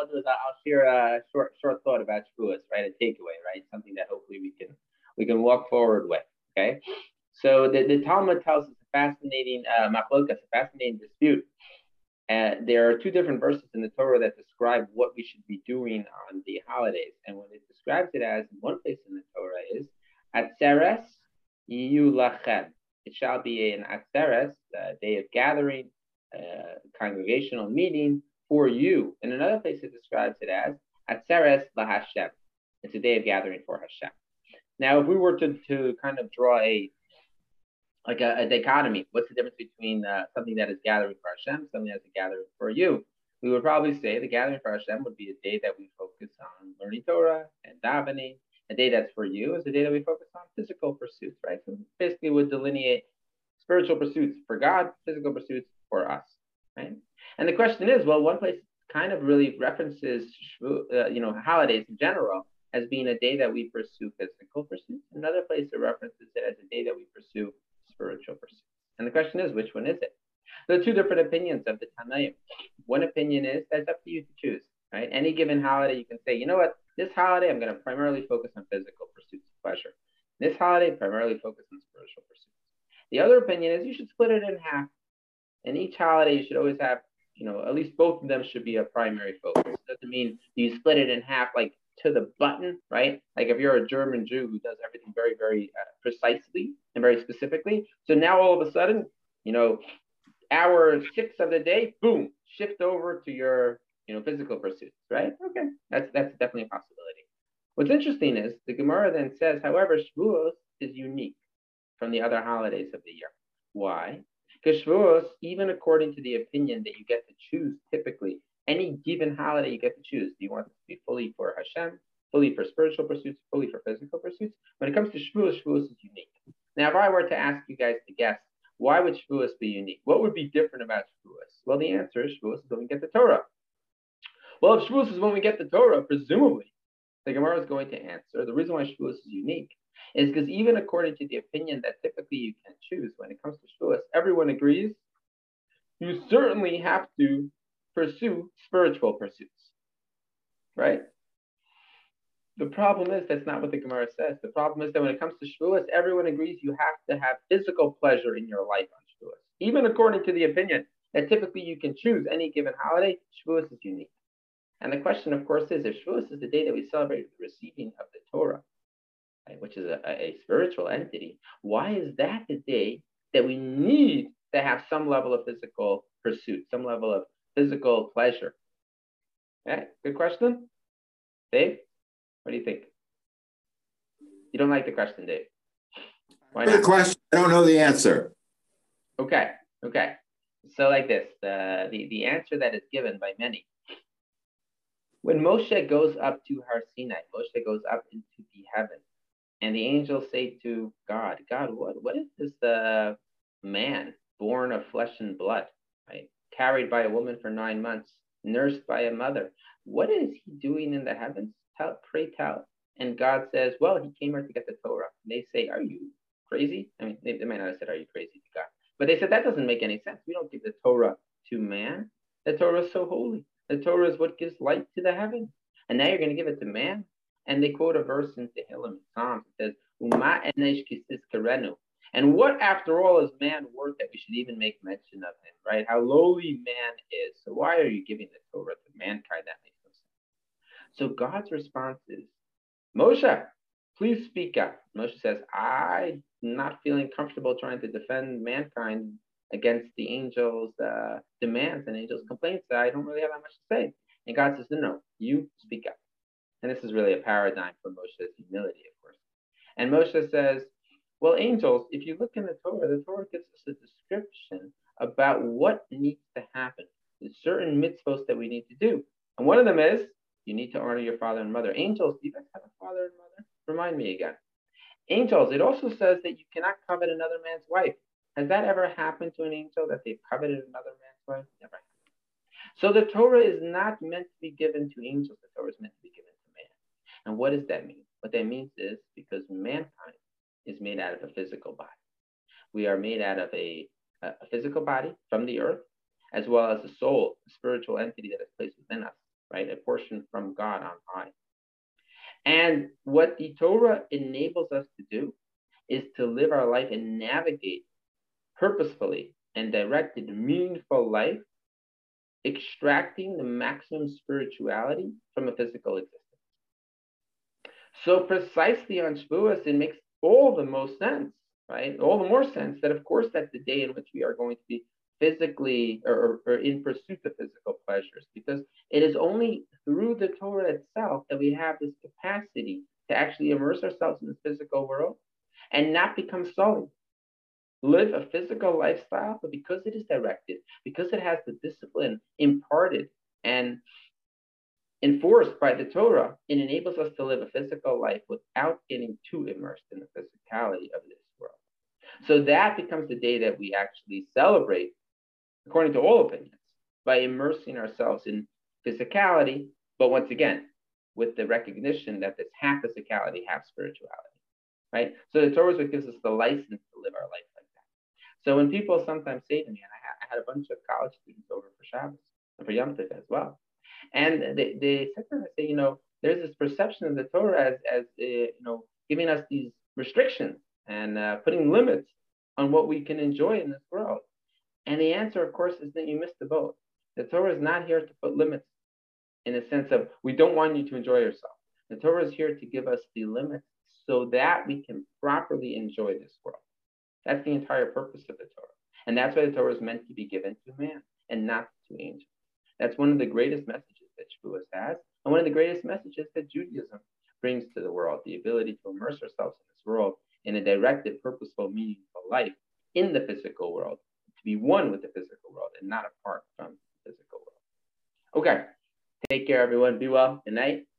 I'll do is I'll share a short short thought about Shavuos, right? A takeaway, right? Something that hopefully we can we can walk forward with. Okay. So the, the Talmud tells us a fascinating uh, a fascinating dispute. Uh, there are two different verses in the Torah that describe what we should be doing on the holidays. And what it describes it as, in one place in the Torah, is Atzeres Yiyu Lachem. It shall be an Atzeres, a day of gathering, uh, congregational meeting for you. In another place, it describes it as Atzeres LaHashem. It's a day of gathering for Hashem. Now, if we were to, to kind of draw a like a, a dichotomy. What's the difference between uh, something that is gathering for Hashem, something that's a gathering for you? We would probably say the gathering for Hashem would be a day that we focus on learning Torah and davening. A day that's for you is a day that we focus on physical pursuits, right? So basically, would delineate spiritual pursuits for God, physical pursuits for us, right? And the question is, well, one place kind of really references, uh, you know, holidays in general as being a day that we pursue physical pursuits. Another place it references it as a day that we pursue spiritual pursuits. And the question is, which one is it? There are two different opinions of the Tanaim. One opinion is that's up to you to choose, right? Any given holiday, you can say, you know what, this holiday, I'm going to primarily focus on physical pursuits of pleasure. This holiday, primarily focus on spiritual pursuits. The other opinion is you should split it in half. And each holiday, you should always have, you know, at least both of them should be a primary focus. It doesn't mean you split it in half like to the button, right? Like if you're a German Jew who does everything very, very uh, precisely and very specifically. So now all of a sudden, you know, hour six of the day, boom, shift over to your, you know, physical pursuits, right? Okay, that's that's definitely a possibility. What's interesting is the Gemara then says, however, Shavuos is unique from the other holidays of the year. Why? Because even according to the opinion that you get to choose typically any given holiday you get to choose. Do you want it to be fully for Hashem, fully for spiritual pursuits, fully for physical pursuits? When it comes to Shavuos, Shavuos is unique. Now, if I were to ask you guys to guess, why would Shavuos be unique? What would be different about Shavuos? Well, the answer is Shavuos is when we get the Torah. Well, if Shavuos is when we get the Torah, presumably, the Gemara is going to answer the reason why Shavuos is unique is because even according to the opinion that typically you can choose when it comes to Shavuos, everyone agrees you certainly have to pursue spiritual pursuits, right? The problem is that's not what the Gemara says. The problem is that when it comes to Shavuos, everyone agrees you have to have physical pleasure in your life on Shavuos. Even according to the opinion that typically you can choose any given holiday, Shavuos is unique. And the question, of course, is if Shavuos is the day that we celebrate the receiving of the Torah, which is a, a spiritual entity, why is that the day that we need to have some level of physical pursuit, some level of physical pleasure? Okay, good question. Dave, what do you think? You don't like the question, Dave. Why not? Question. I don't know the answer. Okay, okay. So like this, the, the, the answer that is given by many. When Moshe goes up to Har Sinai, Moshe goes up into and the angels say to God, God, what, what is this uh, man born of flesh and blood, right? carried by a woman for nine months, nursed by a mother. What is he doing in the heavens? Tell, pray tell. And God says, Well, he came here to get the Torah. And they say, Are you crazy? I mean, they, they might not have said, Are you crazy to God? But they said, That doesn't make any sense. We don't give the Torah to man. The Torah is so holy. The Torah is what gives light to the heavens. And now you're going to give it to man? And they quote a verse in Tehillim, Psalms. It says, Uma enesh kisis karenu. And what, after all, is man worth that we should even make mention of him, right? How lowly man is. So why are you giving the Torah to mankind? That makes no sense. So God's response is, Moshe, please speak up. Moshe says, I'm not feeling comfortable trying to defend mankind against the angels' uh, demands and angels' complaints. I don't really have that much to say. And God says, no, no, you speak up. And this is really a paradigm for Moshe's humility, of course. And Moshe says, well, angels, if you look in the Torah, the Torah gives us a description about what needs to happen. There's certain mitzvahs that we need to do. And one of them is you need to honor your father and mother. Angels, do you guys have a father and mother? Remind me again. Angels, it also says that you cannot covet another man's wife. Has that ever happened to an angel that they've coveted another man's wife? Never. So the Torah is not meant to be given to angels. The Torah is meant to be given. And what does that mean? What that means is because mankind is made out of a physical body. We are made out of a, a physical body from the earth, as well as a soul, a spiritual entity that is placed within us. right? A portion from God on high. And what the Torah enables us to do is to live our life and navigate purposefully and directed, meaningful life, extracting the maximum spirituality from a physical existence. So precisely on Shavuos, it makes all the most sense, right? All the more sense that, of course, that's the day in which we are going to be physically or, or, in pursuit of physical pleasures, because it is only through the Torah itself that we have this capacity to actually immerse ourselves in the physical world and not become sullied. Live a physical lifestyle, but because it is directed, because it has the discipline imparted enforced by the Torah, it enables us to live a physical life without getting too immersed in the physicality of this world. So that becomes the day that we actually celebrate, according to all opinions, by immersing ourselves in physicality, but once again, with the recognition that it's half physicality, half spirituality, right? So the Torah is what gives us the license to live our life like that. So when people sometimes say to me, and I, I had a bunch of college students over for Shabbos and for Yom Tov as well, and they, they sometimes say, you know, there's this perception of the Torah as, as uh, you know, giving us these restrictions and uh, putting limits on what we can enjoy in this world. And the answer, of course, is that you missed the boat. The Torah is not here to put limits in the sense of we don't want you to enjoy yourself. The Torah is here to give us the limits so that we can properly enjoy this world. That's the entire purpose of the Torah. And that's why the Torah is meant to be given to man and not to angels. That's one of the greatest messages that Shavuos has, and one of the greatest messages that Judaism brings to the world the ability to immerse ourselves in this world in a directed, purposeful, meaningful life in the physical world, to be one with the physical world and not apart from the physical world. Okay. Take care, everyone. Be well. Good night.